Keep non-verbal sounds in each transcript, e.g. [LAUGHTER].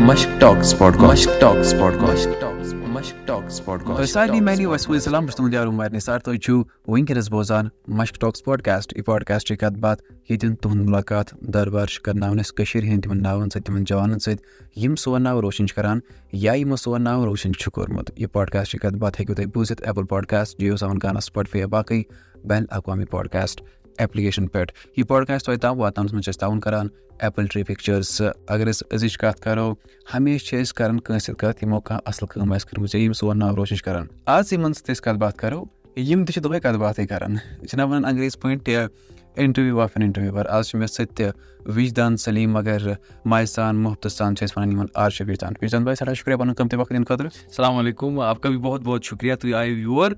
Mushk talks podcast Mushk talks podcast talks podcast وسوٗل سلام چھِو۔ بوزان مشک ٹاکس پاڈکاسٹ یہِ پاڈکاسٹٕچ کَتھ باتھ ییٚتٮ۪ن تُہُنٛد مُلاقات دربار چھُ کَرناوان أسۍ کٔشیٖرِ ہِنٛدۍ تِمن ناوَن سۭتۍ تِمن جوانَن سۭتۍ۔ یِم سون ناو روشَن چھِ کَران یا سون ناو روشَن چھُ کوٚرمُت۔ یہِ پاڈکاسٹٕچ کَتھ باتھ ہیٚکِو تُہۍ بوٗزِتھ۔ ایپٕل پاڈکاسٹ جِیو سیوَن گانا یا باقٕے بین الاقوامی پاڈکاسٹ ایپلِکیشن پٮ۪ٹھ۔ یہِ پاڈکاسٹ تۄہہِ تام واتناونَس منٛز چھِ أسۍ تعاوُن کَران ایپٕل ٹرٛی پِکچٲرٕس اگر أسۍ أزِچ کَتھ کَرو، ہمیشہِ چھِ أسۍ کَران کٲنٛسہِ سۭتۍ کَتھ، یِمو کانٛہہ اَصٕل کٲم آسہِ کٔرمٕژ یا یِم سون ناو روشَن چھِ کَران۔ آز یِمَن سۭتۍ أسۍ کَتھ باتھ کَرو، یِم تہِ چھِ دۄہَے کَتھ باتھٕے کَران۔ یہِ چھِنہ وَنان انٛگریٖز پٲٹھۍ اِنٹَروِو آف این اِنٹَروِوَر آز چھِ مےٚ سۭتۍ تہِ وِجدان سلیٖم، مگر ماے سان محبتہٕ سان چھِ أسۍ وَنان یِمَن آز چھِ وِجدان۔ وِجدان بھاے سٮ۪ٹھاہ شُکریہ پَنُن قۭمتی وقت دِنہٕ خٲطرٕ۔ السلام علیکُم، آپ کا بھی بہت بہت شُکریہ۔ تُہۍ آیِو یور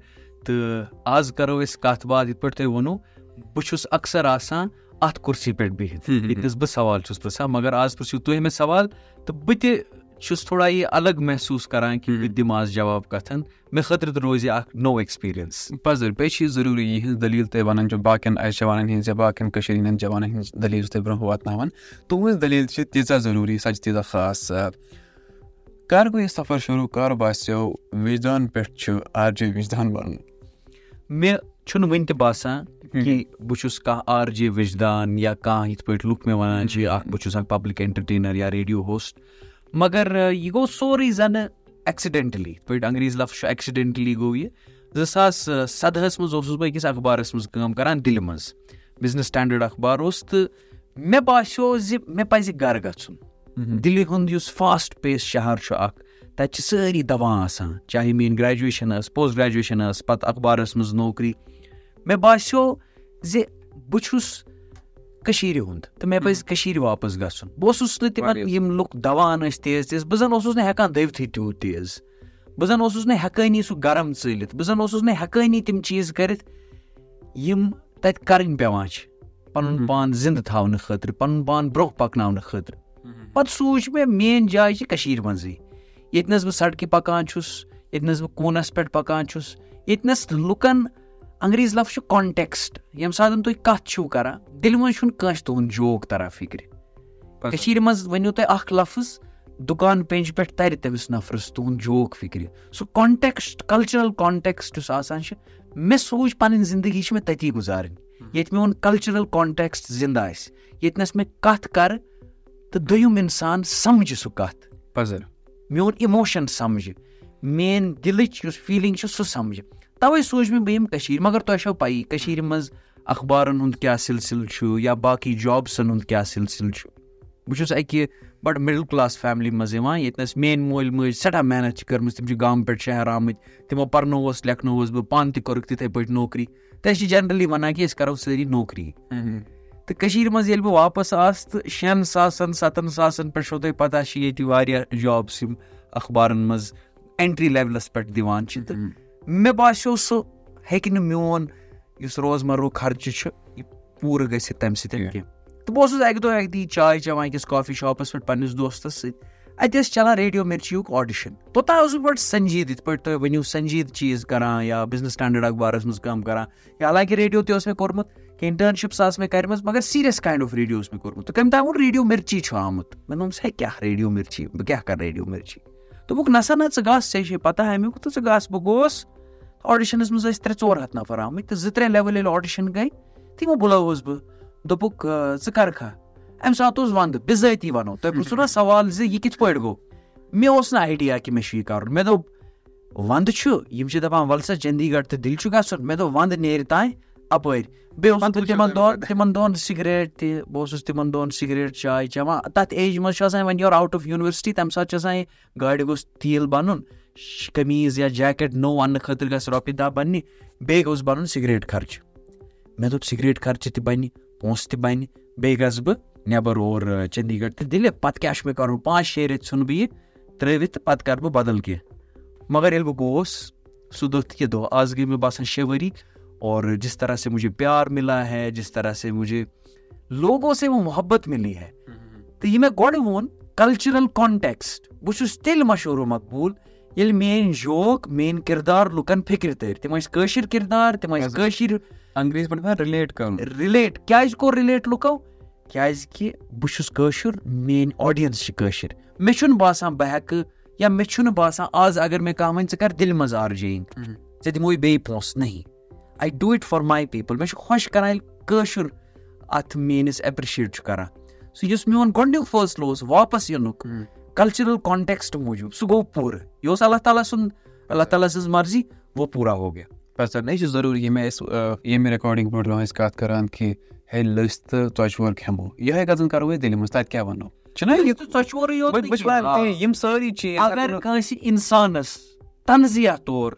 تہٕ آز کَرو أسۍ کَتھ باتھ یِتھ پٲٹھۍ تۄہہِ ووٚنوُ۔ بہٕ چھُس اَکثر آسان اَتھ کُرسی پٮ۪ٹھ بِہِتھ ییٚتنَس بہٕ سوال چھُس پِرٛژھان مگر آز پِرٛژھِو تُہۍ مےٚ سوال تہٕ بہٕ تہِ چھُس تھوڑا یہِ الگ محسوٗس کَران کہِ بہٕ دِمہٕ آز جواب کَتھَن۔ مےٚ خٲطرٕ تہِ روزِ اَکھ نوٚو ایٚکٕسپیٖریَنٕس پَزر بیٚیہِ چھِ یہِ ضروٗری یِہٕنٛز دٔلیٖل تُہۍ وَنان چھُ باقٕیَن اَسہِ جوانَن ہِنٛز یا باقٕیَن کٔشیٖرِ ہِنٛدٮ۪ن جوانَن ہِنٛز دٔلیٖل چھِ تُہۍ برونٛہہ واتناوان۔ تُہٕنٛز دٔلیٖل چھِ تیٖژاہ ضروٗری سۄ چھِ تیٖژاہ خاص۔ کَر گوٚو یہِ سفر شروٗع کَر باسیٚو وِجدان پٮ۪ٹھ چھُ آر جے وِجدان بَنُن۔ مےٚ چھُنہٕ وٕنہِ تہِ باسان کہِ بہٕ چھُس کانٛہہ آر جے وِجدان یا کانٛہہ یِتھ پٲٹھۍ لُکھ مےٚ وَنان چھِ اَکھ بہٕ چھُس اَکھ پَبلِک اٮ۪نٹَرٹینَر یا ریڈیو ہوسٹ مگر یہِ گوٚو سورُے زَنہٕ ایٚکسِڈٮ۪نٹٔلی یِتھ پٲٹھۍ انٛگریٖز لفظ چھُ ایٚکسِڈٮ۪نٹٔلی گوٚو یہِ۔ زٕ ساس سَدہَس منٛز اوسُس بہٕ أکِس اخبارَس منٛز کٲم کَران دِلہِ منٛز۔ بِزنِس سٹینڈٲڈ اخبار اوس تہٕ مےٚ باسیٚو زِ مےٚ پَزِ گَرٕ گژھُن۔ دِلہِ ہُنٛد یُس فاسٹ پیس شہر چھُ اَکھ تَتہِ چھِ سٲری دَوا آسان۔ چاہے میٛٲنۍ گرٛیجویشَن ٲس پوسٹ گرٛیجویشَن ٲس پَتہٕ اخبارَس منٛز نوکری۔ مےٚ باسیٚو زِ بہٕ چھُس کٔشیٖرِ ہُنٛد تہٕ مےٚ پَزِ کٔشیٖرِ واپَس گژھُن۔ بہٕ اوسُس نہٕ تِمَن یِم لُکھ دَوا اَن ٲسۍ تیز تیز بہٕ زَن اوسُس نہٕ ہٮ۪کان دٔوتھٕے تیوٗت تیز۔ بہٕ زَن اوسُس نہٕ ہٮ۪کٲنی سُہ گرم ژٲلِتھ۔ بہٕ زَن اوسُس نہٕ ہٮ۪کٲنی تِم چیٖز کٔرِتھ یِم تَتہِ کَرٕنۍ پٮ۪وان چھِ۔ پَنُن پان زِندٕ تھاونہٕ خٲطرٕ پَنُن پان برونٛہہ پَکناونہٕ خٲطرٕ۔ پَتہٕ سوٗنٛچ مےٚ میٲنۍ جاے چھِ کٔشیٖرِ منٛزٕے۔ ییٚتنَس بہٕ سڑکہِ پَکان چھُس ییٚتنَس بہٕ کوٗنَس پٮ۪ٹھ پَکان چھُس ییٚتنَس لُکَن انٛگریٖز لفظ کانٹیکسٹ کَتھ چھِو کَران دِلہِ منٛز چھُنہٕ کٲنٛسہِ تُہُنٛد جوک تَران فِکرِ۔ منٛز ؤنِو تُہۍ اَکھ لفظ دُکان پیٚنٛجہِ پٮ۪ٹھ تَرِ تٔمِس نَفرَس تُہُنٛد جوک فِکرِ۔ سُہ کانٹیکسٹ کَلچرَل کانٹیکسٹ یُس آسان مےٚ سوٗنٛچ پَنٕنۍ زندگی مےٚ تٔتی گُزارٕنۍ۔ ییٚتہِ میون کَلچرَل کانٹیکسٹ زِندٕ آسہِ ییٚتنَس مےٚ کَتھ کَرٕ تہٕ دوٚیُم اِنسان سَمجہِ سُہ کَتھ۔ پَزر میون اِموشَن سَمجہِ میٲنۍ دِلٕچ فیٖلِنٛگ سُہ سَمجہِ تَوَے سوٗنٛچ مےٚ بہٕ یِمہٕ کٔشیٖرِ مگر تۄہہِ چھو پَیی کٔشیٖرِ منٛز اخبارَن ہُنٛد کیٛاہ سِلسِلہٕ چھُ یا باقٕے جابسَن ہُنٛد کیٛاہ سِلسِلہٕ چھُ بہٕ چھُس اَکہِ بَڑٕ مِڈٕل کٕلاس فیملی یِوان ییٚتنَس میٲنۍ مٲلۍ مٲجۍ سٮ۪ٹھاہ محنت چھِ کٔرمٕژ تِم گامہٕ پٮ۪ٹھ شہر آمٕتۍ تِمو پَرنووُس لیکھنووُس بہٕ پانہٕ تہِ کوٚرُکھ تِتھَے پٲٹھۍ نوکری۔ تہٕ چھِ جَنرٔلی وَنان کہِ کَرو سٲری نوکری۔ تہٕ کٔشیٖرِ منٛز ییٚلہِ بہٕ واپَس آسہٕ تہٕ شٮ۪ن ساسَن سَتَن ساسَن پٮ۪ٹھ چھو تۄہہِ پَتہ واریاہ جابٕس اخبارَن لٮ۪ولَس پٮ۪ٹھ دِوان چھِ۔ تہٕ مےٚ باسیٚو سُہ ہیٚکہِ نہٕ میون یُس روزمَرُک خرچہٕ چھُ یہِ پوٗرٕ گٔژھِتھ تَمہِ سۭتۍ کینٛہہ۔ تہٕ بہٕ اوسُس اَکہِ دۄہ اَکہِ دۄہ چاے چٮ۪وان أکِس کافی شاپَس پٮ۪ٹھ پنٛنِس دوستَس سۭتۍ۔ اَتہِ ٲسۍ چَلان ریڈیو مِرچیُک آڈِشَن توٚتام اوسُس بہٕ بَڑٕ سنجیٖد یِتھ پٲٹھۍ تُہۍ ؤنِو سنجیٖد چیٖز کَران یا بِزنِس سٹینڈٲڈ اخبارَس منٛز کٲم کَران یا حالانکہِ ریڈیو تہِ اوس مےٚ کوٚرمُت کینٛہہ اِنٹٲرنشِپٕس آسہٕ مےٚ کَرِمَژٕ مگر سیٖریَس کاینڈ آف ریڈیو اوس مےٚ کوٚرمُت۔ تہٕ کٔمۍ تام ووٚن ریڈیو مِرچی چھُ آمُت؟ مےٚ دوٚپمَس ہے کیٛاہ ریڈیو مِرچی بہٕ کیٛاہ کَرٕ ریڈیو مِرچی دوٚپُکھ نہ سا نہ ژٕ گژھ ژےٚ چھے پَتہ اَمیُک تہٕ ژٕ گژھ بہٕ گوس۔ آڈِشَنَس منٛز ٲسۍ ترٛےٚ ژور ہَتھ نَفر آمٕتۍ تہٕ زٕ ترٛےٚ لٮ۪وَل ییٚلہِ آڈِشَن گٔے تِمو بُلٲوُس بہٕ دوٚپُکھ ژٕ کَرکھا اَمہِ ساتہٕ اوس وَندٕ بِذٲتی وَنو تۄہہِ پرٛژھوٗ نا سوال زِ یہِ کِتھ پٲٹھۍ گوٚو مےٚ اوس نہٕ آیڈیا کہِ مےٚ چھُ یہِ کَرُن مےٚ دوٚپ وَندٕ چھُ یِم چھِ دَپان وَلہٕ سا چٔندی گڑھ تہٕ دِلہِ چھُ گژھُن مےٚ دوٚپ وَندٕ نیرِ تانۍ اَپٲرۍ بیٚیہِ اوسُس بہٕ تِمن دۄہَن تِمن دۄہَن سِگریٹ تہِ بہٕ اوسُس تِمن دۄہَن سِگریٹ چاے چٮ۪وان تَتھ ایجہِ منٛز چھُ آسان وۄنۍ یورٕ آوُٹ آف یوٗنیورسٹی تَمہِ ساتہٕ چھُ آسان یہِ گاڑِ گوٚژھ تیٖل بَنُن قمیٖض یا جیکٮ۪ٹ نوٚو اَننہٕ خٲطرٕ گژھِ رۄپیہِ دہ بَننہِ بیٚیہِ گوٚژھ بَنُن سِگریٹ خرچہٕ مےٚ دوٚپ سِگریٹ خرچہٕ تہِ بَنہِ پونٛسہٕ تہِ بَنہِ بیٚیہِ گژھٕ بہٕ نٮ۪بر اور چٔندی گڑھ تہٕ دِلہِ پَتہٕ کیٛاہ چھُ مےٚ کَرُن پانٛژھ شیٚیہِ ریٚتۍ ژھٕنہٕ بہٕ یہِ ترٛٲوِتھ تہٕ پَتہٕ کَرٕ بہٕ بدل کینٛہہ مگر ییٚلہِ بہٕ گوس سُہ دۄہ تہِ کہِ دۄہ آز گٔے مےٚ باسان شےٚ ؤری اور جس طرح سے مجھے پیار مِلا ہے جس طرح سے مجھے لوگو سے وہ محبت مِلی ہے۔ تہٕ یہِ مےٚ گۄڈٕ ووٚن کَلچرَل کانٹیکسٹ بہٕ چھُس تیٚلہِ مشہوٗر و مقبوٗل۔ ییٚلہِ میٲنۍ جوک میٲنۍ کِردار لُکَن فِکرِ تٔرۍ تِم ٲسۍ کٲشِر کِردار تِم ٲسۍ کٲشِر انٛگریٖز پٲٹھۍ رِلیٹ کَرُن رِلیٹ کیازِ کوٚر رِلیٹ لُکو کیازکہِ بہٕ چھُس کٲشُر میٲنۍ آڈینٕس چھِ کٲشِر مےٚ چھُنہٕ باسان بہٕ ہٮ۪کہٕ یا مےٚ چھُنہٕ باسان آز اگر مےٚ کانٛہہ وَنہِ ژٕ کر دِلہِ منٛز آرجینٛگ ژےٚ دِموے بیٚیہِ پونٛسہٕ نہیٖں۔ I do it for my people مےٚ چھُ خۄش کران ییٚلہِ کٲشُر اَتھ میٲنِس ایپرِشیٹ چھُ کران. سُہ یُس میون گۄڈٕنیُک فٲصلہٕ اوس واپَس یِنُک کَلچرل کانٹیکسٹ موٗجوٗب سُہ گوٚو پوٗرٕ. یہِ اوس اللہ تعالیٰ سُنٛد اللہ تعالیٰ سٕنٛز مرضی وہ پوٗرا ہو گیا. پَتہٕ نہ یہِ چھُ ضروٗری ییٚمہِ أسۍ ییٚمہِ رِکاڈِنٛگ برونٛٹھ ٲسۍ کَتھ کران کہِ ہے لٔسۍ تہٕ ژۄچہِ وول کھٮ۪مو یِہوے غزل کَرو أسۍ دِلہِ منٛز تَتہِ کیاہ وَنو؟ یِم سٲری چیٖز اگر کٲنٛسہِ اِنسانَس تنزیہ طور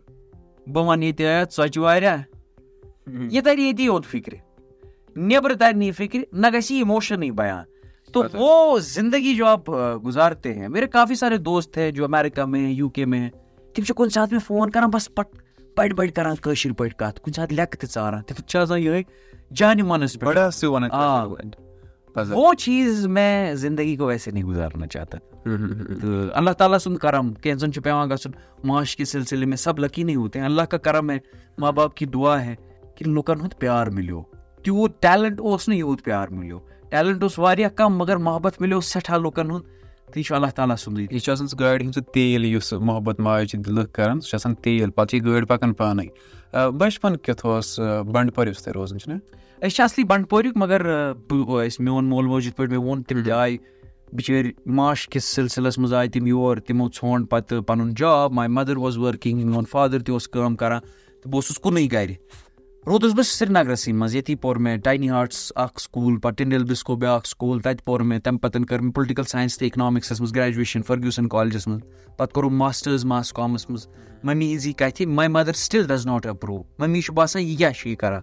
بہٕ وَنہٕ ییٚتہِ "اے، ژۄچہِ واریاہ یہِ تَرِ ییٚتی یوت فِکرِ نیٚبرٕ تَرِ نہٕ یہِ فِکرِ نہ گژھِ یہِ اِموشنٕے بیان تو وہ زندگی جو آپ گُزارتے ہیں میرے کافی سارے دوست ہیں جو امیرکا میں ہیں یوٗ کے میں ہیں تِم چھِ کُنہِ ساتہٕ مےٚ فون کران بس پٹ بَڑِ بَڑِ کران کٲشِر پٲٹھۍ کَتھ کُنہِ ساتہٕ لیٚکھٕ تہِ ژاران تِم چھِ آسان یِہوے جانہِ منَس پٮ۪ٹھ وہ چیٖز میں زندگی کو ویسے نہیں گُزارنا چاہتا اللہ تعالیٰ سُنٛد کرم کینٛژن چھُ پیٚوان گژھُن معاش کے سلسلے میں سب لکی نہیں ہوتے ہیں اللہ کا کرم ہے ماں باپ کی دعا ہے کہِ لُکن ہُنٛد پیار مِلیو۔ تیوٗت ٹیلنٹ اوس نہٕ یوٗت پیار مِلیو۔ ٹیلنٹ اوس واریاہ کم مگر محبت مِلیو سٮ۪ٹھاہ لُکن ہُنٛد تہٕ یہِ چھُ اللہ تعالیٰ سُنٛدٕے یہِ چھُ آسان سُہ گاڑِ ہُنٛد سُہ تیل یُس محبت ماے چھِ لُکھ کران سُہ چھُ آسان تیل پَتہٕ چھِ یہِ گٲڑۍ پَکان پانے۔ بَچپَن کیُتھ اوس بنڈپور یُس تۄہہِ روزان چھُنہ؟ أسۍ چھِ اَصلی بنڈپورِکۍ مگر بہٕ ٲسۍ میون مول موج یِتھ پٲٹھۍ مےٚ ووٚن تِم تہِ بِچٲرۍ معاش کِس سِلسِلَس منٛز آیہِ تِم یور تِمو ژھونٛڈ پَتہٕ پَنُن job. My mother was working میون فادر تہِ اوس کٲم کران تہٕ بہٕ اوسُس کُنُے گرِ۔ روٗدُس بہٕ سرینگرسٕے منٛز ییٚتی پوٚر مےٚ ٹاینی ہاٹٕس اکھ سکوٗل پَتہٕ ٹِنڈل بِسکو بیاکھ سکوٗل۔ تَتہِ پوٚر مےٚ تَمہِ پَتہٕ کٔر مےٚ پُلٹِکل ساینس تہٕ اِکنامِکسَس منٛز گریجویشن فرگیوٗسن کالیجَس منٛز پَتہٕ کوٚرُم ماسٹٲرٕز ماس کامَس منٛز مٔمی یِزی کَتھِ my mother still does not approve mummy چھُ باسان یہِ کیاہ چھُ یہِ کران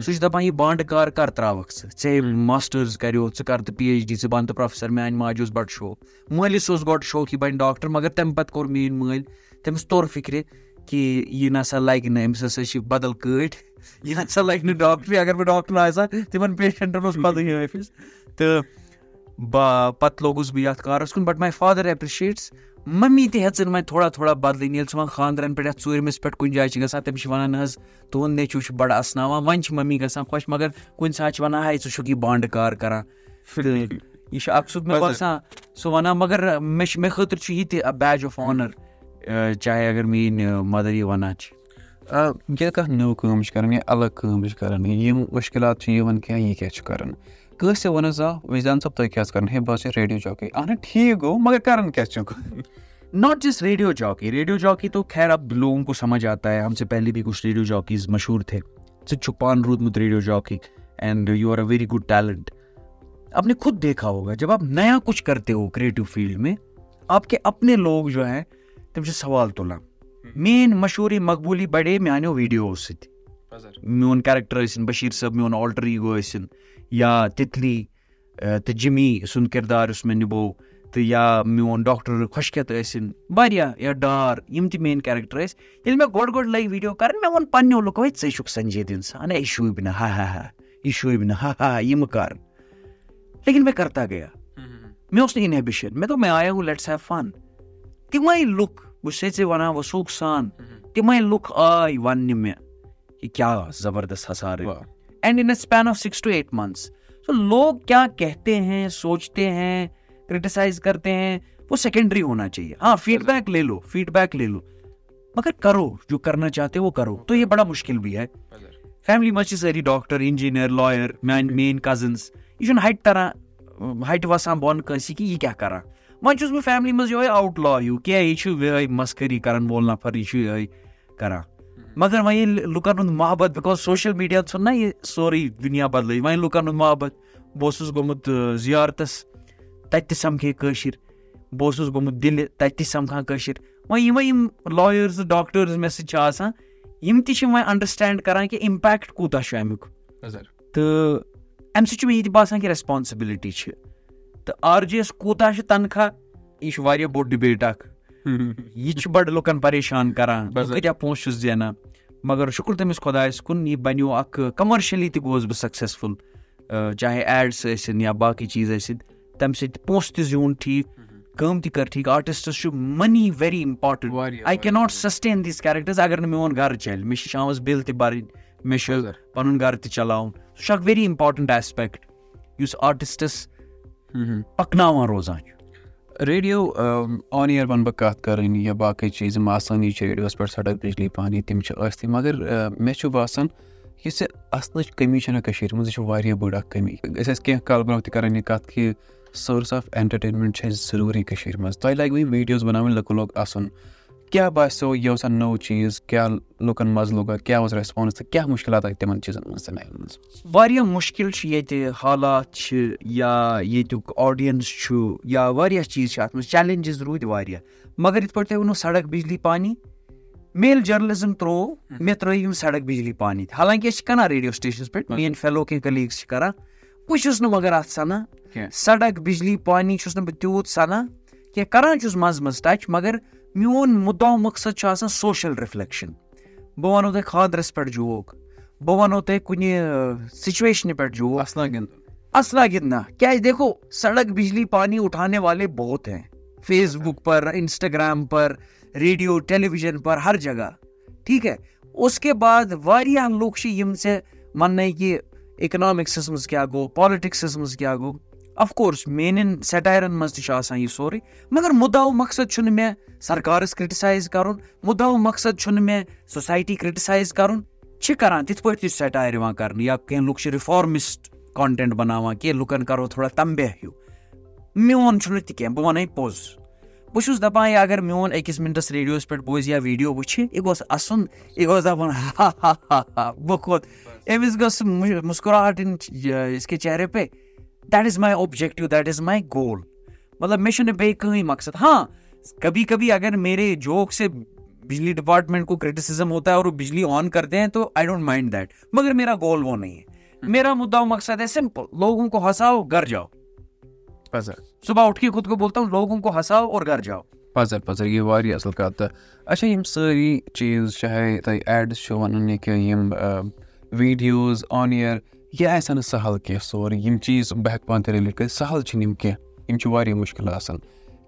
سُہ چھُ دَپان یہِ بانڈٕ کار کر تراوکھ ژٕ ژےٚ ماسٹٲرٕز کریو ژٕ کر تہٕ پی ایچ ڈی ژٕ بَن تہٕ پروفیسر میانہِ ماجہِ اوس بَڑٕ شوق مٲلِس اوس گۄڈٕ شوق یہِ بَنہِ ڈاکٹر مگر تَمہِ پَتہٕ کوٚر میٲنۍ مٲلۍ۔ تٔمِس توٚر فِکرِ کہِ یہِ نسا لگہِ نہٕ أمِس ہسا چھِ بدل کٲٹھۍ یہِ نسا لگہِ نہٕ ڈاکٹرٕے اگر بہٕ ڈاکٹر آسہٕ ہا تِمن پیشنٹن اوس پَتہٕ حٲفِظ تہٕ با پَتہٕ لوگُس بہٕ یَتھ کارَس کُن بَٹ ماے فادر ایپرِشیٹٕس مٔمی تہِ ہیٚژٕن وۄنۍ تھوڑا تھوڑا بدلٕنۍ ییٚلہِ ژٕ وۄنۍ خاندرن پٮ۪ٹھ یَتھ ژوٗرمِس پٮ۪ٹھ کُنہِ جایہِ چھِ گژھان تٔمِس چھِ وَنان حظ تُہُنٛد نیچوٗ چھُ بَڑٕ اَسناوان وۄنۍ چھِ مٔمی گژھان خۄش مگر کُنہِ ساتہٕ چھِ وَنان ہاے ژٕ چھُکھ یہِ بانڈٕ کار کران یہِ چھُ اکھ سُہ مےٚ باسان سُہ وَنان مگر مےٚ چھُ مےٚ خٲطرٕ چھُ یہِ تہِ بیج آف آنر چاہے اگر میٲنۍ مَدر یہِ وَنان چھِ ییٚلہِ کانٛہہ نٔو کٲم چھِ کران یا الگ کٲم چھِ کران یِم مُشکِلات چھِ یِوان کینٛہہ یہِ کیاہ چھُ کران کٲنٛسہِ وَن حظ آ وِزان صٲب تُہۍ کیٛاہ حظ کران ہے، بہٕ حظ چھُس ریڈیو چوکی اہن حظ ٹھیٖک گوٚو، مگر کران کیٛاہ چھُکھ not just radio jockey radio jockey تو خیر اب لوگوں کو سمجھ آتا ہے۔ ہم سے پہلے بھی کچھ ریڈیو جاکیز مشہور تھے۔ ژٕ چھُکھ پانہٕ روٗدمُت radio jockey. And you are a very good talent آپ نے خود دیکھا ہوگا، جب آپ نیا کچھ کرتے ہو کریٹو فیلڈ میں، آپ کے اپنے لوگ جو ہیں، تِم چھِ سوال تُلان مین مشہوٗری مقبوٗلی بڑے میانیو ویٖڈیوو سۭتۍ۔ میون کیریکٹر ٲسِن بشیٖر صٲب میون آلٹر ایٖگو ٲسِن یا تِتلی تہٕ جِمی سُنٛد کِردار یُس مےٚ نِبو تہٕ یا میون ڈاکٹر خۄشکیت ٲسِن واریاہ یا ڈار یِم تہِ میٲنۍ کیریکٹر ٲسۍ۔ ییٚلہِ مےٚ گۄڈٕ گۄڈٕ لٔگۍ ویٖڈیو کَرٕنۍ مےٚ ووٚن پنٕنیو لُکو ہے ژٕے چھُکھ سنجیٖد اِنسان ہے یہِ شوٗبہِ نہٕ ہا ہا ہا یہِ شوٗبہِ نہٕ ہا ہا یہِ مہٕ کر۔ لیکِن مےٚ کرتا گٔیا۔ مےٚ اوس نہٕ اِنہبِشن مےٚ دوٚپ مےٚ آیا ہُہ لیٹٕس ہیو فن تِمے لُکھ بہٕ چھُسے ژےٚ وَنان وسوٗخ سان تِمے لُکھ آے وَننہِ مےٚ یہِ کیاہ زبردست ہسا and in span of six to eight months تو لوگ کیا کہتے ہیں سوچتے ہیں کرٹیسائز کرتے ہیں وہ سیکنڈری ہونا چاہیے۔ ہاں فیڈ بیک لے لو فیڈ بیک لے لو۔ مگر کرو جو کرنا چاہتے وہ کرو۔ تو یہ بڑا مشکل بھی ہے۔ فیملی منٛز چھِ سٲری ڈاکٹر اِنجیٖنیر لایَر میانہِ میٲنۍ کَزٕنٕز یہِ چھُنہٕ ہَٹہِ تران ہَٹہِ وَسان بۄن کٲنٛسہِ کہِ یہِ کیاہ کران وۄنۍ چھُس بہٕ فیملی منٛز یِہوے آوُٹ لا ہیوٗ کیٛاہ یہِ یِہوے مسکٔری کرن وول نفر یہِ یِہوے کران۔ مگر وۄنۍ ییٚلہِ لُکن ہُنٛد محبت بِکاز سوشل میٖڈیا ژھُن نہ یہِ سورُے دُنیا بدلٲیِتھ وۄنۍ لُکن ہُنٛد محبت بہٕ اوسُس گوٚمُت زِیارتس تَتہِ تہِ سَمکھے کٲشِر بہٕ اوسُس گوٚمُت دِلہِ تَتہِ تہِ سَمکھان کٲشِر۔ وۄنۍ یِمے یِم لایٲرٕز ڈاکٹٲرٕز مےٚ سۭتۍ چھِ آسان یِم تہِ چھِ وۄنۍ اَنڈرسٹینڈ کران کہِ اِمپیکٹ کوٗتاہ چھُ اَمیُک۔ تہٕ اَمہِ سۭتۍ چھُ مےٚ یہِ تہِ باسان کہِ ریسپانسبلٹی چھِ۔ تہٕ آر جی ایس کوٗتاہ تنخواہ؟ یہِ چھُ واریاہ بوٚڑ ڈِبیٹ اکھ۔ [LAUGHS] یہِ بَڑٕ لُکن پریشان کران۔ پونٛسہٕ چھُس زینان؟ مگر شُکُر تٔمِس خۄدایَس کُن یہِ بَنیو اکھ کَمرشٔلی تہِ گوٚوُس بہٕ سَکسیسفُل چاہے ایڈٕس ٲسِن یا باقٕے چیٖز ٲسِن تَمہِ سۭتۍ پونٛسہٕ تہِ زیوٗن ٹھیٖک کٲم تہِ کٔر ٹھیٖک۔ آرٹِسٹس چھُ money very important I can not sustain these characters اگر نہٕ میون گرٕ چلہِ۔ مےٚ چھِ شامَس بِل تہِ بَرٕنۍ مےٚ چھُ پَنُن گرٕ تہِ چلاوُن۔ سُہ چھُ اکھ ویری اِمپاٹنٹ ایسپیکٹ یُس آرٹِسٹَس پَکناوان روزان چھُ۔ ریڈیو آن اِیر وَنہٕ بہٕ کَتھ کَرٕنۍ یا باقٕے چیٖز یِم آسٲنی چھِ ریڈیوَس پٮ۪ٹھ سَڑک بِجلی پانی تِم چھِ ٲسۍتھٕے، مگر مےٚ چھُ باسان یُس یہِ اَصلٕچ کٔمی چھَنہ کٔشیٖرِ منٛز، یہِ چھِ واریاہ بٔڑ اَکھ کٔمی۔ أسۍ ٲسۍ کینٛہہ کال برونٛہہ تہِ کَران یہِ کَتھ کہِ سورٕس آف اٮ۪نٹَرٹینمٮ۪نٛٹ چھِ اَسہِ ضٔروٗری کٔشیٖرِ منٛز۔ تۄہہِ لَگوٕ یِم ویٖڈیوز بَناوٕنۍ لُکَن لوٚگ اَسُن کیٛاہ باسیو یہِ اوسا نوٚو چیٖز؟ کیٛاہ لُکَن مَزٕ لوٚگا کیٛاہ اوس رٮ۪سپانٕس تہٕ کیٛاہ مُشکلات آیہِ تِمَن چیٖزَن منٛز نَیَن منٛز؟ واریاہ مُشکِل چھُ ییٚتہِ حالات چھِ یا ییٚتیُک آڈینٕس چھُ یا واریاہ چیٖز چھِ اَتھ منٛز چیلینجِز روٗدۍ واریاہ۔ مگر یِتھ پٲٹھۍ تۄہہِ ووٚنوُ سڑک بِجلی پانی میل جٔرنلِزم تروو مےٚ ترٲے یِم سڑک بِجلی پانی۔ تہِ حالانکہِ أسۍ چھِ کَران ریڈیو سٹیشنَس پٮ۪ٹھ میٲنۍ فیلو کینٛہہ کلیٖگٕس چھِ کَران۔ بہٕ چھُس نہٕ مگر اَتھ سَنان سڑک بِجلی پانی چھُس نہٕ بہٕ تیوٗت سَنان کینٛہہ کَران چھُس منٛزٕ منٛزٕ ٹچ مگر میون مُدا مقصد چھُ آسان سوشَل رِفلیکشَن بہٕ وَنو تۄہہِ خاندرَس پٮ۪ٹھ جوک بہٕ وَنو تۄہہِ کُنہِ سُچویشنہِ پٮ۪ٹھ جوک۔ اَصلا گِنٛدُن۔ اَصلا گِنٛدنا کیٛازِ دیکھو سڑک بِجلی پانی اُٹھانے والے بہت ہیں۔ فیس بُک پر اِنسٹاگرٛام پر ریڈیو ٹیلی وِجن پر ہر جگہ۔ ٹھیٖک ہے اُس کے بعد واریاہ لُکھ چھِ یِم ژےٚ وَننے کہِ اِکنامِکسَس منٛز کیٛاہ گوٚو پالِٹِکسَس منٛز کیٛاہ گوٚو اَفکورس میانٮ۪ن سیٹایرَن منٛز تہِ چھُ آسان یہِ سورُے مگر مُدا مقصد چھُنہٕ مےٚ سرکارَس کِرٹِسایز کَرُن مُدا مقصد چھُنہٕ مےٚ سوسایٹی کِرٹِسایز کَرُن چھِ کَران تِتھ پٲٹھۍ تہِ چھُ سیٹایر یِوان کَرنہٕ یا کینٛہہ لُکھ چھِ رِفارمِسٹ کانٹینٹ بَناوان کینٛہہ لُکَن کَرو تھوڑا تَمبے ہیوٗ میون چھُنہٕ تہِ کینٛہہ بہٕ وَنَے پوٚز بہٕ چھُس دَپان یہِ اگر میون أکِس مِنٹَس ریڈیوَس پٮ۪ٹھ بوزِ یا ویٖڈیو وٕچھِ یہِ گوٚژھ اَسُن یہِ گوٚژھ دَپُن ہا ہا ہا بہٕ کھوٚت أمِس گٔژھ مُسکُراہٹ یِس کے چہرے پے that is my objective that is my goal مطلب مےٚ چھُنہٕ بیٚیہِ کٕہٕنۍ مقصد؟ ہاں کبھی کبھی اگر میرے جوک سے بجلی ڈپارٹمنٹ کو کرٹیسزم ہوتا ہے اور وہ بجلی آن کرتے ہیں تو آئی ڈونٹ مائنڈ دیٹ مگر میرا گول وہ نہیں ہے. میرا مدعا مقصد ہے سمپل لوگوں کو ہنساؤ گھر جاؤ. صبح اٹھ کے خود کو بولتا ہوں لوگوں کو ہنساؤ اور گھر جاؤ. پَزر پَزر یہِ واریاہ اَصٕل کَتھ اچھا یِم سٲری چیٖز چاہے تۄہہِ ایڈٕس چھُو وَنُن یا کہِ یِم ویٖڈیوز آن اِیر یہِ آسہِ نہٕ سَہل کینٛہہ سورُے یِم چیٖز بہٕ ہٮ۪کہٕ پانہٕ تہِ رِلیٹ کٔرِتھ سَہل چھِنہٕ یِم کینٛہہ یِم چھِ واریاہ مُشکِل آسان۔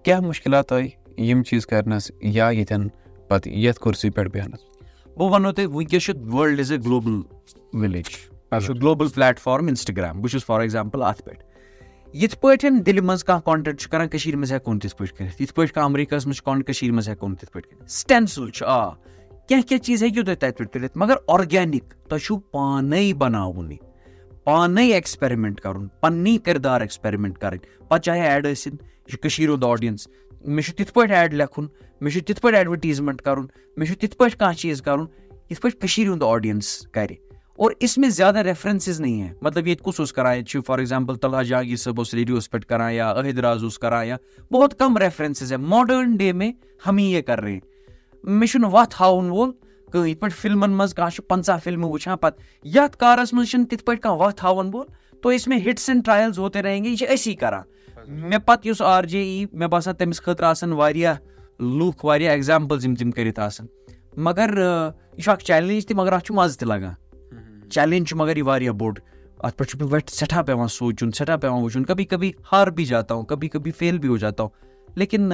کیٛاہ مُشکِلات آیہِ؟ یِم چیٖز کَرنَس یا ییٚتٮ۪ن پَتہٕ یَتھ کُرسی پٮ۪ٹھ بیٚہنَس۔ بہٕ وَنو تۄہہِ وٕنکیٚس چھُ world is a global village چھُ گلوبل پلیٹ فارم اِنسٹاگرام بہٕ چھُس فار ایٚگزامپٕل اَتھ پٮ۪ٹھ۔ یِتھ پٲٹھۍ دِلہِ منٛز کانٛہہ کانٹیکٹ چھُ کران کٔشیٖر منٛز ہٮ۪کون تِتھ پٲٹھۍ کٔرِتھ۔ یِتھ پٲٹھۍ کانٛہہ اَمریٖکاہَس منٛز چھُ کانٹ کٔشیٖر منٛز ہٮ۪کون تِتھ پٲٹھۍ کٔرِتھ۔ سٹینسٕل چھُ آ۔ کیٚنٛہہ کیٚنٛہہ چیٖز ہیٚکِو تُہۍ تَتہِ پٮ۪ٹھ تُلِتھ مگر آرگینِک تۄہہِ چھُو پانے بَناوُن یہِ پانے ایٚکٕسپیرمینٹ کَرُن پَننی کِردار ایٚکٕسپیرمینٹ کَرٕنۍ پَتہٕ چاہے ایڈ ٲسِنۍ یہِ چھُ کٔشیٖر ہُنٛد آڈینٕس مےٚ چھُ تِتھ پٲٹھۍ ایڈ لیکھُن، مےٚ چھُ تِتھ پٲٹھۍ ایڈوَٹیٖزمینٹ کَرُن، مےٚ چھُ تِتھ پٲٹھۍ کانٛہہ چیٖز کَرُن، یِتھ پٲٹھۍ کٔشیٖر ہُنٛد آڈینٕس کَرِ۔ اور اِس میں زیادٕ ریفرَنسِز نہیں ہے مطلب ییٚتہِ کُس اوس کَران، ییٚتہِ چھُ فار ایٚگزامپٕل طلحہ جہانگیٖر صٲب اوس ریڈیوَس پٮ۪ٹھ کَران یا عٲہد راز اوس کَران یا بہت کَم ریفرَنسِز ہے ماڈٲرٕن ڈے میں ہم ہی یہ کَر رہے مےٚ چھُنہٕ وَتھ ہاوُن وول کٕہٕنۍ یِتھ پٲٹھۍ فِلمَن چھُ پنٛژاہ فِلمہٕ وٕچھان پَتہٕ یَتھ کارَس تِتھ پٲٹھۍ کانٛہہ وَتھ ہاوَن وول تو أسۍ مےٚ ہِٹٕس اینٛڈ ٹرٛایلٕز ہوتے رہیں گے یہِ أسی کَران۔ مےٚ پَتہٕ یُس آر جے ای مےٚ باسان تٔمِس خٲطرٕ آسان واریاہ لُکھ واریاہ ایٚگزامپٕلز تِم کٔرِتھ آسان مگر یہِ چیلینج تہِ مگر اَتھ چھُ مَزٕ تہِ لگان۔ چیلینج چھُ مگر یہِ واریاہ بوٚڑ۔ پٮ۪ٹھ چھُ پٮ۪ٹھ سٮ۪ٹھاہ پیٚوان سونٛچُن سٮ۪ٹھاہ پیٚوان وٕچھُن۔ کبھی کبھی ہار بھی جاتا ہوں کبھی کبھی فیل بھی ہو جاتا ہوں۔ لیکن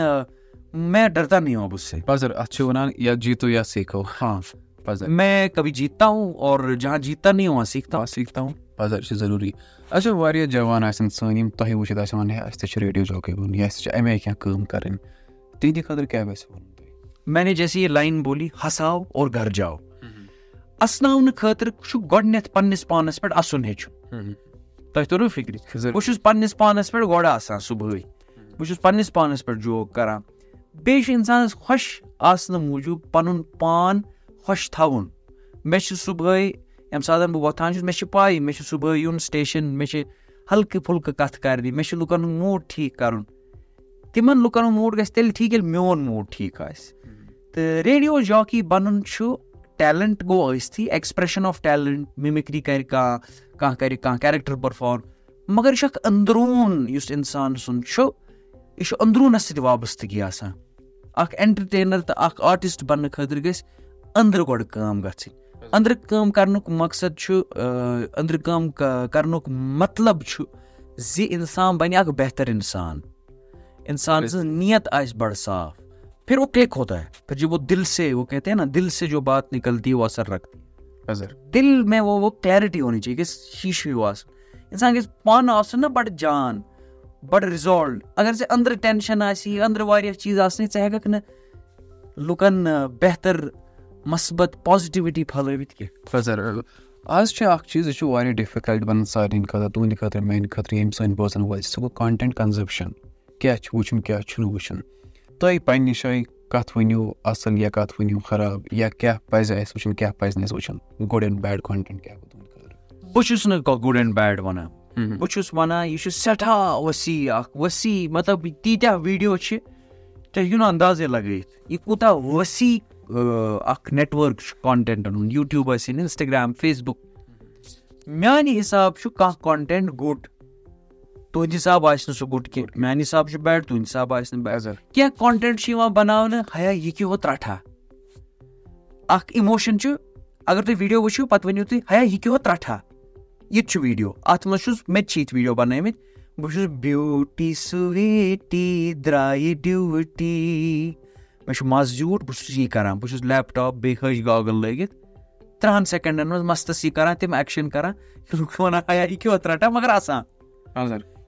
میں ڈرتا نہیں ہوں اب اس سے۔ پَزر اَتھ چھِ وَنان یا جیٖتو یا سیٖکھو۔ ہاں۔ پَزر میں کبھی جیتتا ہوں اور جہاں جیتتا نہیں ہوں وہاں سیکھتا ہوں۔ سیٖکھتا ہوں۔ پَزر چھِ ضروٗری۔ اچھا واریاہ جوان آسن سٲنۍ یِم تۄہہِ وٕچھِتھ آسن وَنان ہے۔ اَسہِ تہِ چھُ ریڈیو جاکے بَنُن یا اَسہِ چھِ اَمے کینٛہہ کٲم کَرٕنۍ تِہنٛدِ خٲطرٕ کیاہ گژھِ وَنُن میں نے جیسے یہ لائن بولی ہساو اور گھر جاؤ۔ اَسناونہٕ خٲطرٕ چھُ گۄڈٕنیتھ پننِس پانَس پٮ۪ٹھ اَسُن ہیٚچھُن تۄہہِ توٚرو فِکرِ؟ بہٕ چھُس پننِس پانَس پٮ۪ٹھ گۄڈٕ آسان صبُحٲے۔ بہٕ چھُس پننِس پانَس پٮ۪ٹھ جوک کران۔ بیٚیہِ چھُ اِنسانَس خۄش آسنہٕ موٗجوٗب پَنُن پان خۄش تھاوُن۔ مےٚ چھُ صبُحٲے ییٚمہِ ساتہٕ بہٕ وۄتھان چھُس مےٚ چھِ پاے مےٚ چھُ صبُحٲے یُن سٹیشن مےٚ چھِ ہلکہٕ پھُلکہٕ کَتھٕ کَرنہِ مےٚ چھُ لُکن ہُنٛد موٗڈ ٹھیٖک کَرُن۔ تِمن لُکن ہُنٛد موٗڈ گژھِ تیٚلہِ ٹھیٖک ییٚلہِ میون موٗڈ ٹھیٖک آسہِ تہٕ ریڈیو جاکی بَنُن چھُ ٹیلنٹ گوٚو ٲستھٕے ایٚکٕسپریشن آف ٹیلنٹ مِمِکری کرِ کانٛہہ کانٛہہ کرِ کانٛہہ کیریکٹر پٔرفارم۔ مگر یہِ چھُ اکھ أنٛدروٗن یُس اِنسان سُنٛد چھُ یہِ چھُ أنٛدروٗنَس سۭتۍ وابستگی آسان اکھ اینٹرٹینر تہٕ اکھ آرٹِسٹ بَننہٕ خٲطرٕ گژھِ أنٛدرٕ گۄڈٕ کٲم گژھٕنۍ أنٛدرٕ کٲم کرنُک مقصد چھُ أنٛدرٕ کٲم کرنُک مطلب چھُ زِ اِنسان بَنہِ اکھ بہتر اِنسان۔ اِنسان سٕنٛز نیت آسہِ بَڑٕ صاف۔ پھر وہ کِک ہوتا ہے؟ پھر جب وہ دِل سے وہ کہتے ہیں نا دِل سے جو بات نکلتی ہے وہ اثر رکھتی دِل میں وہ وہ کلیرٹی ہونی چاہیے کہ شیٖشہٕ ہیوٗ آسُن اِنسان گژھِ پانہٕ آسُن نا بَڑٕ جان۔ بَڑٕ رِزالوڈ اگر ژےٚ أنٛدرٕ ٹٮ۪نشَن آسی أنٛدرٕ واریاہ چیٖز آسنٕے ژٕ ہٮ۪کَکھ نہٕ لُکَن بہتر مثبت پازِٹِوِٹی پھٔہلٲوِتھ کینٛہہ آز چھِ اکھ چیٖز یہِ چھُ واریاہ ڈِفِکَلٹ بَنان سارنٕے خٲطرٕ تُہٕنٛدِ خٲطرٕ میٛانہِ خٲطرٕ ییٚمہِ سٲنۍ بوزَن وٲلۍ سُہ گوٚو کانٹٮ۪نٹ کَنزَپشَن کیٛاہ چھُ وٕچھُن کیٛاہ چھُنہٕ وٕچھُن۔ تُہۍ پنٛنہِ جایہِ کَتھ ؤنِو اَصٕل یا کَتھ ؤنِو خراب یا کیٛاہ پَزِ اَسہِ وٕچھُن کیٛاہ پَزِ نہٕ اَسہِ وٕچھُن۔ گُڈ اینڈ بیڈ کانٹٮ۪نٹ کیٛاہ گوٚو تُہٕنٛدِ خٲطرٕ بہٕ چھُس نہٕ گُڈ اینڈ بیڈ وَنان بہٕ چھُس وَنان یہِ چھُ سٮ۪ٹھاہ ؤسیع اکھ ؤسیع مطلب تیٖتیٛاہ ویٖڈیو چھِ تۄہہِ ہیٚکِو نہٕ اَندازے لگٲیِتھ یہِ کوٗتاہ ؤسیع اکھ نیٹؤرٕک چھُ کانٹٮ۪نٹَن ہُنٛد یوٗٹیوٗب ٲسِن اِنسٹاگرٛام فیس بُک میانہِ حِساب چھُ کانٛہہ کانٹٮ۪نٹ گُڈ تُہُنٛدِ حِساب آسہِ نہٕ سُہ گُڈ کینٛہہ میانہِ حِساب چھُ بیڈ تُہُنٛدِ حِساب آسہِ نہٕ بیڈ کینٛہہ کانٹٮ۪نٹ چھُ یِوان بَناونہٕ ہیا یہِ کیٛاہ ہوت رَٹھا اکھ اِموشن چھُ اگر تُہۍ ویٖڈیو وٕچھِو پَتہٕ ؤنِو تُہۍ ہیا یہِ کیٛاہ ہوت رَٹھا یہِ تہِ چھُ ویٖڈیو۔ اَتھ منٛز چھُس مےٚ تہِ چھِ یِتھۍ ویٖڈیو بَنٲومٕتۍ بہٕ چھُس بیوٗٹی سُویٹی درٛایہِ ڈیوٗٹی۔ مےٚ چھُ مَزٕ زیوٗٹھ بہٕ چھُس یی کران بہٕ چھُس لیپ ٹاپ بیٚیہِ ۂج گاگٕل لٲگِتھ تٕرٛہَن سٮ۪کنڈَن منٛز مَستَس یہِ کران تِم ایٚکشَن کران لُکھ وَنان ہیا یہِ کیٛاہ رَٹان مگر آسان۔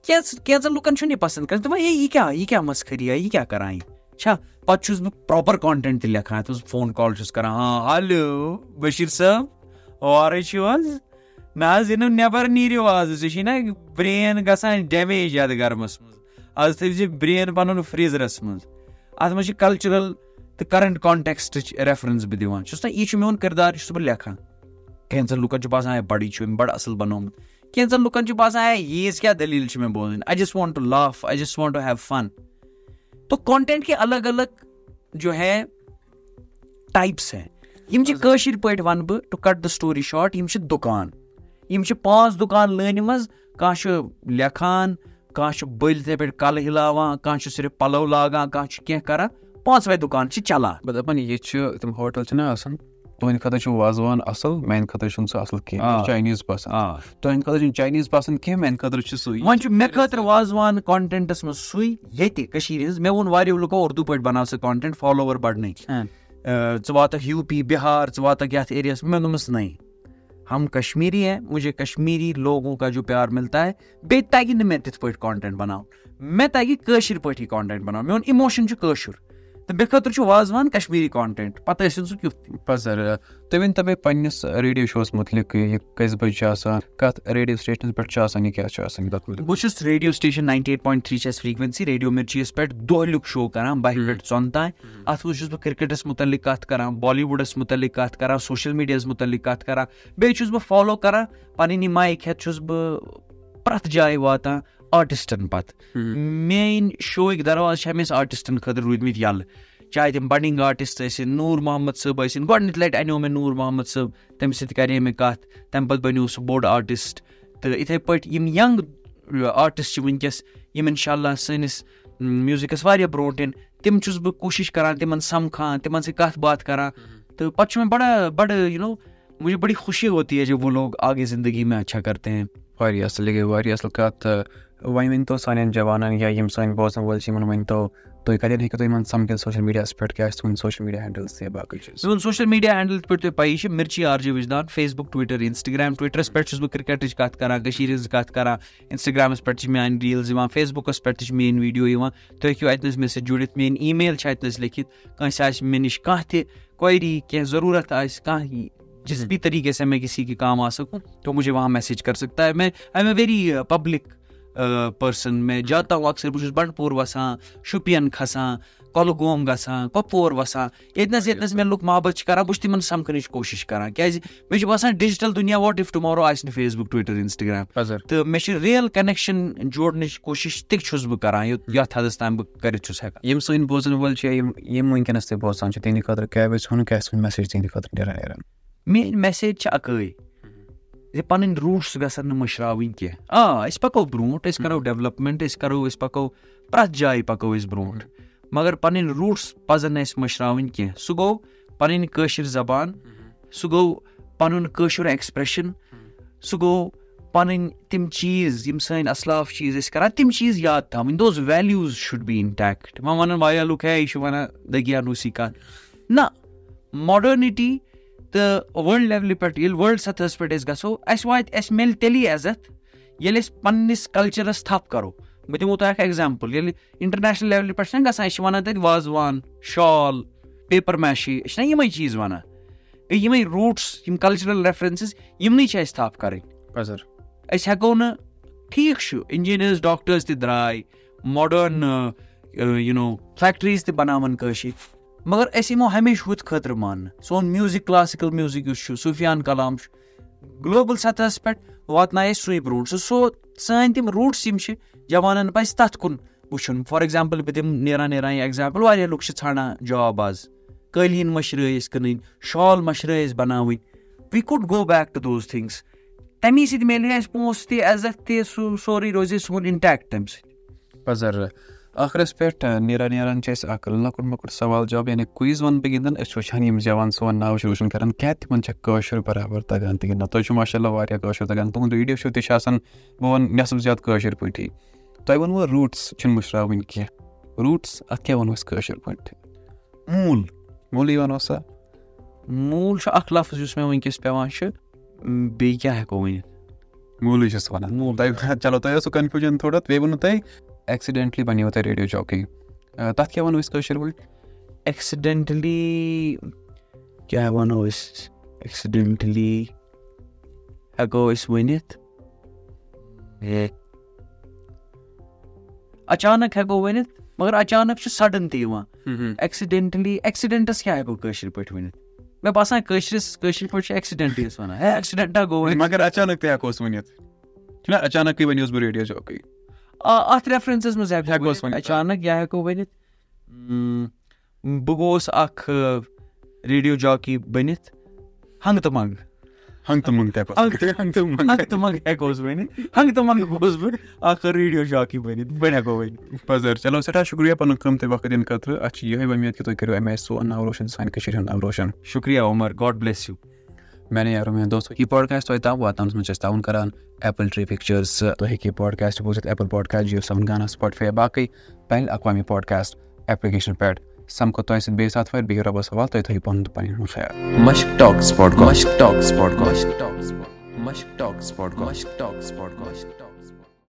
کینٛژھ کینٛژَن لُکَن چھُنہٕ یہِ پَسنٛد کَران دَپان ہے یہِ کیٛاہ یہِ کیٛاہ مَسخٔری یہِ کیٛاہ کَران یہِ؟ چھا پَتہٕ چھُس بہٕ پرٛاپَر کانٹٮ۪نٹ تہِ لیکھان یَتھ منٛز فون کال چھُس کَران ہاں ہیلو بٔشیٖر صٲب چھِو حظ نہ حظ یہِ نہٕ نٮ۪بَر نیٖرِو آز ژےٚ چھُے نہ برٛین گژھان ڈیمیج یَتھ گرمَس منٛز آز تھٲوزِ برٛین پَنُن فرٛیٖزرَس منٛز اَتھ منٛز چھِ کَلچرَل تہٕ کَرَنٹ کانٹٮ۪کسٹٕچ ریفرَنس بہٕ دِوان چھُس نہ یہِ چھُ میون کِردار یہِ چھُس بہٕ لیکھان کینٛژَن لُکَن چھُ باسان ہے بَڑٕ یہِ چھُ أمۍ بَڑٕ اَصٕل بَنومُت کینٛژَن لُکَن چھُ باسان ہے ییٖژ کیٛاہ دٔلیٖل چھِ مےٚ بوزٕنۍ I just want to laugh I just want to have fun تو کانٹٮ۪نٹ کے الگ الگ جو ہے ٹایپٕس ہے یِم چھِ کٲشِر پٲٹھۍ وَنہٕ بہٕ to cut the story short یِم چھِ دُکان. یِم چھِ پانٛژھ دُکان لٲنہِ منٛز کانٛہہ چھُ لیکھان کانٛہہ چھُ بٔلۍ یِتھَے پٲٹھۍ کَلہٕ ہِلاوان کانٛہہ چھُ صرف پَلو لاگان کانٛہہ چھُ کینٛہہ کَران۔ پانٛژوے دُکان چھِ چَلان۔ بہٕ دَپان یہِ چھُ تِم ہوٹَل چھِنہ آسان؟ تُہٕنٛدِ خٲطرٕ چھُ وازوان اَصٕل میٛانہِ خٲطرٕ چھُنہٕ سُہ اَصٕل کینٛہہ چاینیٖز پَسنٛد۔ آ۔ تُہٕنٛدِ خٲطرٕ چھُنہٕ چاینیٖز پَسنٛد کینٛہہ میٛانہِ خٲطرٕ چھُ سُے وۄنۍ چھُ مےٚ خٲطرٕ وازوان کانٹٮ۪نٹَس منٛز سُے ییٚتہِ کٔشیٖرِ ہِنٛز مےٚ ووٚن واریاہو لُکو اردوٗ پٲٹھۍ بَناو سا کانٹٮ۪نٹ فالووَر بَڑنٕکۍ۔ ژٕ واتَکھ یوٗ پی بِہار ژٕ واتَکھ یَتھ ایریاہَس مےٚ دوٚپمَس نَے۔ ہم کشمیری ہیں، مجھے کشمیری لوگوں کا جو پیار ملتا ہے، بے تاکہ نہٕ میں تھی کانٹینٹ بناؤں۔ میں تاکہ تَگہِ کٲشِر پٲٹھی کانٹینٹ بَناوُن میون اموشن چھُ کٲشُر تہٕ مےٚ خٲطرٕ چھُ وازوان کشمیٖری کانٹٮ۪نٹ پَتہٕ ٲسِن سُہ کیُتھ پَزر تُہۍ ؤنۍتو مےٚ پنٛنِس ریڈیو شووَس مُتعلِق یہِ کٔژِ بَجہِ چھُ آسان کَتھ ریڈیو سٹیشنَس پٮ۪ٹھ چھُ آسان یہِ کیٛاہ چھُ آسان تَتھ مُتعلِق؟ بہٕ چھُس radio station ninety eight point three چھِ اَسہِ فرٛیٖکوینسی ریڈیو مِرچیَس پٮ۪ٹھ دۄہلیُک شو کران بَہہِ پٮ۪ٹھ ژۄن تانۍ. اَتھ منٛز چھُس بہٕ کِرکَٹَس مُتعلِق کَتھ کران بالی وُڈَس مُتعلِق کَتھ کران سوشَل میٖڈیاہَس مُتعلِق کَتھ کران بیٚیہِ چھُس بہٕ فالو کران پَنٕنۍ یہِ مایِک ہٮ۪تھ چھُس بہٕ پرٛٮ۪تھ جایہِ واتان آرٹِسٹَن پَتہٕ میٲنۍ شووٕکۍ دروازٕ چھِ ہمیشہِ آرٹِسٹَن خٲطرٕ روٗدمٕتۍ یَلہٕ چاہے تِم بَڈِنٛگ آرٹِسٹ ٲسِن نوٗر محمد صٲب ٲسِن گۄڈٕنِچ لَٹہِ اَنیو مےٚ نوٗر محمد صٲب تٔمِس سۭتۍ کَرے مےٚ کَتھ تَمہِ پَتہٕ بَنیو سُہ بوٚڑ آرٹِسٹ تہٕ یِتھَے پٲٹھۍ یِم یَنٛگ آرٹِسٹ چھِ وٕنکٮ۪س یِم اِنشاء اللہ سٲنِس میوٗزِکَس واریاہ برونٛٹھ یِن تِم چھُس بہٕ کوٗشِش کَران تِمَن سَمکھان تِمَن سۭتۍ کَتھ باتھ کَران تہٕ پَتہٕ چھُ مےٚ بَڑٕ بَڑٕ یوٗ نو مجھے بَڑی خوشی ہوتی ہے جب وہ لوگ آگے زندگی میں اچھا کرتے ہیں واریاہ اَصٕل یہِ گٔے واریاہ اَصٕل کَتھ تہٕ وۄنۍ ؤنۍتو سانٮ۪ن جوانَن یا یِم سٲنۍ بوزَن وٲلۍ چھِ یِمَن ؤنۍتو تُہۍ کَتٮ۪ن ہیٚکِو تُہۍ یِمَن سَمکھِتھ سوشَل میٖڈیاہَس پٮ۪ٹھ کیٛاہ چھِ تُہُنٛد سوشَل میٖڈیا ہینٛڈٕلٕز تہِ باقٕے چیٖز میون سوشَل میٖڈیا ہینٛڈٕل یِتھ پٲٹھۍ تۄہہِ پَیی چھِ Mirchi R J Vijdan Facebook Twitter Instagram ٹُوِٹرَس پٮ۪ٹھ چھُس بہٕ کِرکَٹٕچ کَتھ کَران کٔشیٖرِ ہِنٛز کَتھ کَران اِنسٹاگرٛامَس پٮ۪ٹھ چھِ میٛانہِ ریٖلٕز یِوان فیس بُکَس پٮ۪ٹھ تہِ چھِ میٛٲنۍ ویٖڈیو یِوان تُہۍ ہیٚکِو اَتہِ نَس مےٚ سۭتۍ جُڑِتھ میٛٲنۍ ای میل چھِ اَتہِ نَس لیکھِتھ کٲنٛسہِ آسہِ مےٚ نِش کانٛہہ تہِ کویری کینٛہہ ضروٗرت آسہِ کانٛہہ جس بھی طریٖقے سے میں کسی کے کام آ سکوں تو مجھے وہاں میسیج کر سکتا ہے۔ میں I am a very public person مےٚ جاتا ہوں اَکثر بہٕ چھُس بَنڈپوٗر وَسان شُپیَن کھسان کۄلگوم گژھان کۄپوور وَسان ییٚتنَس ییٚتنَس مےٚ لُکھ محبت چھِ کَران بہٕ چھُس تِمَن سَمکھنٕچ کوٗشِش کَران کیٛازِ مےٚ چھُ باسان ڈِجٹَل دُنیا واٹ اِف ٹُمارو آسہِ نہٕ فیس بُک ٹُوِٹَر اِنسٹاگرٛام تہٕ مےٚ چھِ رِیَل کَنٮ۪کشَن جوڑنٕچ کوٗشِش تہِ چھُس بہٕ کَران یَتھ حدَس تام بہٕ کٔرِتھ چھُس ہٮ۪کان یِم سٲنۍ بوزَن وٲلۍ چھِ یِم یِم وٕنکٮ۪نَس تہِ بوزان چھِ تِہنٛدِ خٲطرٕ کیٛاہ ویژھِ ژھُن کیٛاہ ژھُن میسیج تِہنٛدِ خٲطرٕ نیران نیران میٲنۍ میسیج چھِ اَکٲے زِ پَنٕنۍ روٗٹٕس گژھن نہٕ مٔشراوٕنۍ کینٛہہ۔ آ أسۍ پَکو برونٛٹھ أسۍ کَرو ڈیولَپمینٹ أسۍ کَرو أسۍ پَکو پرٛٮ۪تھ جایہِ پَکو أسۍ برونٛٹھ۔ مگر پَنٕنۍ روٗٹٕس پَزَن نہٕ اَسہِ مٔشراوٕنۍ کینٛہہ۔ سُہ گوٚو پَنٕنۍ کٲشِر زبان سُہ گوٚو پَنُن کٲشُر ایٚکٕسپریشَن سُہ گوٚو پَنٕنۍ تِم چیٖز یِم سٲنۍ اَصلاف چیٖز ٲسۍ کَران تِم چیٖز یاد تھاوٕنۍ۔ Those values should be intact وۄنۍ وَنان واریاہ لُکھ ہے یہِ چھُ وَنان دٔگیانوٗسی کَتھ نہ ماڈٲرنِٹی تہٕ وٲلڈ لیولہِ پٮ۪ٹھ ییٚلہِ وٲلڈ سطحَس پٮ۪ٹھ أسۍ گژھو اَسہِ واتہِ اَسہِ میلہِ تیٚلی عزت ییٚلہِ أسۍ پنٛنِس کَلچَرَس تھپھ کَرو بہٕ دِمو تۄہہِ اَکھ ایٚگزامپٕل ییٚلہِ اِنٹَرنیشنَل لیولہِ پٮ۪ٹھ چھِنہ گژھان أسۍ چھِ وَنان تَتہِ وازوان شال پیپَر میشی أسۍ چھِنہ یِمَے چیٖز وَنان گٔے یِمَے روٗٹٕس یِم کَلچرَل ریفرَنسٕز یِمنٕے چھِ اَسہِ تھپھ کَرٕنۍ أسۍ ہٮ۪کو نہٕ ٹھیٖک چھُ اِنجیٖنٲرٕس ڈاکٹٲرٕس تہِ درٛاے ماڈٲرٕن یوٗ نو فیکٹریٖز تہِ بَناوان کٲشِر مگر أسۍ یِمو ہمیشہِ ہُتھ خٲطرٕ ماننہٕ سون میوٗزِک کلاسِکَل میوٗزِک یُس چھُ صوٗفیان کلام چھُ گلوبل سطحس پٮ۪ٹھ واتنایہِ اَسہِ سُے برونٛٹھ سُہ سو سٲنۍ تِم روٗٹٕس یِم چھِ، جوانن پَزِ تَتھ کُن وٕچھُن۔ فار ایٚگزامپٕل بہٕ دِمہٕ نیران نیران یہِ ایٚگزامپٕل واریاہ لُکھ چھِ ژھانڈان جاب آز۔ قٲلیٖن مٔشرٲے أسۍ کٕنٕنۍ، شال مٔشرٲے أسۍ بَناوٕنۍ۔ We could go back to those things تَمی سۭتۍ میلہِ ہے اَسہِ پونٛسہٕ تہِ، عزت تہِ، سُہ سورُے روزِ ہے سون اِنٹیکٹ تَمہِ سۭتۍ۔ پَزر ٲخرَس پٮ۪ٹھ نیران نیران چھِ اَسہِ اکھ لۄکُٹ مۄکُٹ سوال جواب یعنی کُیِز وَنہٕ بہٕ گِنٛدان أسۍ چھِ وٕچھان یِم جوان سون ناو چھِ روشَن کران کیٛاہ تِمن چھےٚ کٲشُر برابر تَگان تہِ گِنٛدان تۄہہِ چھُو ماشاء اللہ واریاہ کٲشُر تَگان تُہُنٛد ویٖڈیو شو تہِ چھِ آسان بہٕ وَنہٕ نٮ۪صٕف زیادٕ کٲشِر پٲٹھی تۄہہِ ووٚنوٕ روٗٹٕس چھِنہٕ مٔشراوٕنۍ کینٛہہ روٗٹٕس اَتھ کیٛاہ وَنو أسۍ کٲشِر پٲٹھۍ موٗل موٗلٕے وَنو سا موٗل چھُ اکھ لفظ یُس مےٚ وٕنکیٚس پیٚوان چھُ بیٚیہِ کیاہ ہٮ۪کو ؤنِتھ موٗلٕے چھُس وَنان موٗل تۄہہِ چلو تۄہہِ اوسوٕ کَنفیوٗجن تھوڑا بیٚیہِ ووٚنوٕ تۄہہِ ایٚکسِڈٮ۪نٹلی بَنیو تۄہہِ ریڈیو چوکی تَتھ کیٛاہ وَنو أسۍ کٲشِر پٲٹھۍ ایٚکسِڈٮ۪نٹلی کیاہ وَنو أسۍ ایٚکسِڈٮ۪نٹلی ہٮ۪کو أسۍ ؤنِتھ اچانک ہٮ۪کو ؤنِتھ مگر اچانک چھُ سڈن تہِ یِوان ایٚکسِڈٮ۪نٹلی ایٚکسِڈٮ۪نٹس کیاہ ہٮ۪کو کٲشِر پٲٹھۍ ؤنِتھ مےٚ باسان کٲشرِس کٲشِر پٲٹھۍ چھِ ایٚکسِڈٮ۪نٹٕے أسۍ وَنان ہے ایٚکسِڈٮ۪نٹا گوٚو مگر اچانک تہِ ہٮ۪کوس ؤنِتھ چھُنہ اچانکٕے ؤنِوس بہٕ ریڈیو چوکی اَتھ ریفرَنسَس منٛز ہٮ۪کو ہٮ۪کوس أسۍ ؤنِتھ. اچانک یا ہٮ۪کو ؤنِتھ بہٕ گوٚوُس اکھ ریڈیو جاکی بٔنِتھ ہنٛگہٕ تہٕ منٛگہٕ ہنٛگ تہٕ منٛگ تہِ ہٮ۪کوس ہنٛگ تہٕ منٛگ ہنٛگہٕ تہٕ منٛگہٕ ہٮ۪کوس ؤنِتھ ہنٛگہٕ تہٕ منٛگہٕ گوٚوُس بہٕ اکھ ریڈیو جاکی بٔنِتھ بہٕ ہٮ۪کو ؤنِتھ پَزر چلو سٮ۪ٹھاہ شُکرِیا پَنُن قۭمتی وقت دِنہٕ خٲطرٕ اَسہِ چھِ یِہوے وۄمید کہِ تُہۍ کٔرِو اَمہِ آیہِ سون ناو روشَن سانہِ کٔشیٖرِ ہُنٛد ناو روشَن. شُکریہ عمر. گاڈ بلیس یوٗ میانے یارو میٛانہِ دوستو یہِ پاڈکاسٹ تۄہہِ تام واتناونَس منٛز چھِ أسۍ تعاوُن کران ایپٕل ٹرٛی پِکچٲرٕس تُہۍ ہیٚکِو یہِ پاڈکاسٹ بوٗزِتھ ایپٕل پاڈکاسٹ جِیو سیوَن گانا سٕپاٹفاے باقٕے بین الاقوامی پاڈکاسٹ ایپلِکیشن پٮ۪ٹھ سَمکھو تۄہہِ سۭتۍ بیٚیہِ ساتہٕ وارِ بِہِو رۄبَس حوال تُہۍ تھٲیِو پَنُن تہٕ پَنٕنۍ ہُنٛد خیال مشک ٹاکس مشک مشک ٹاکس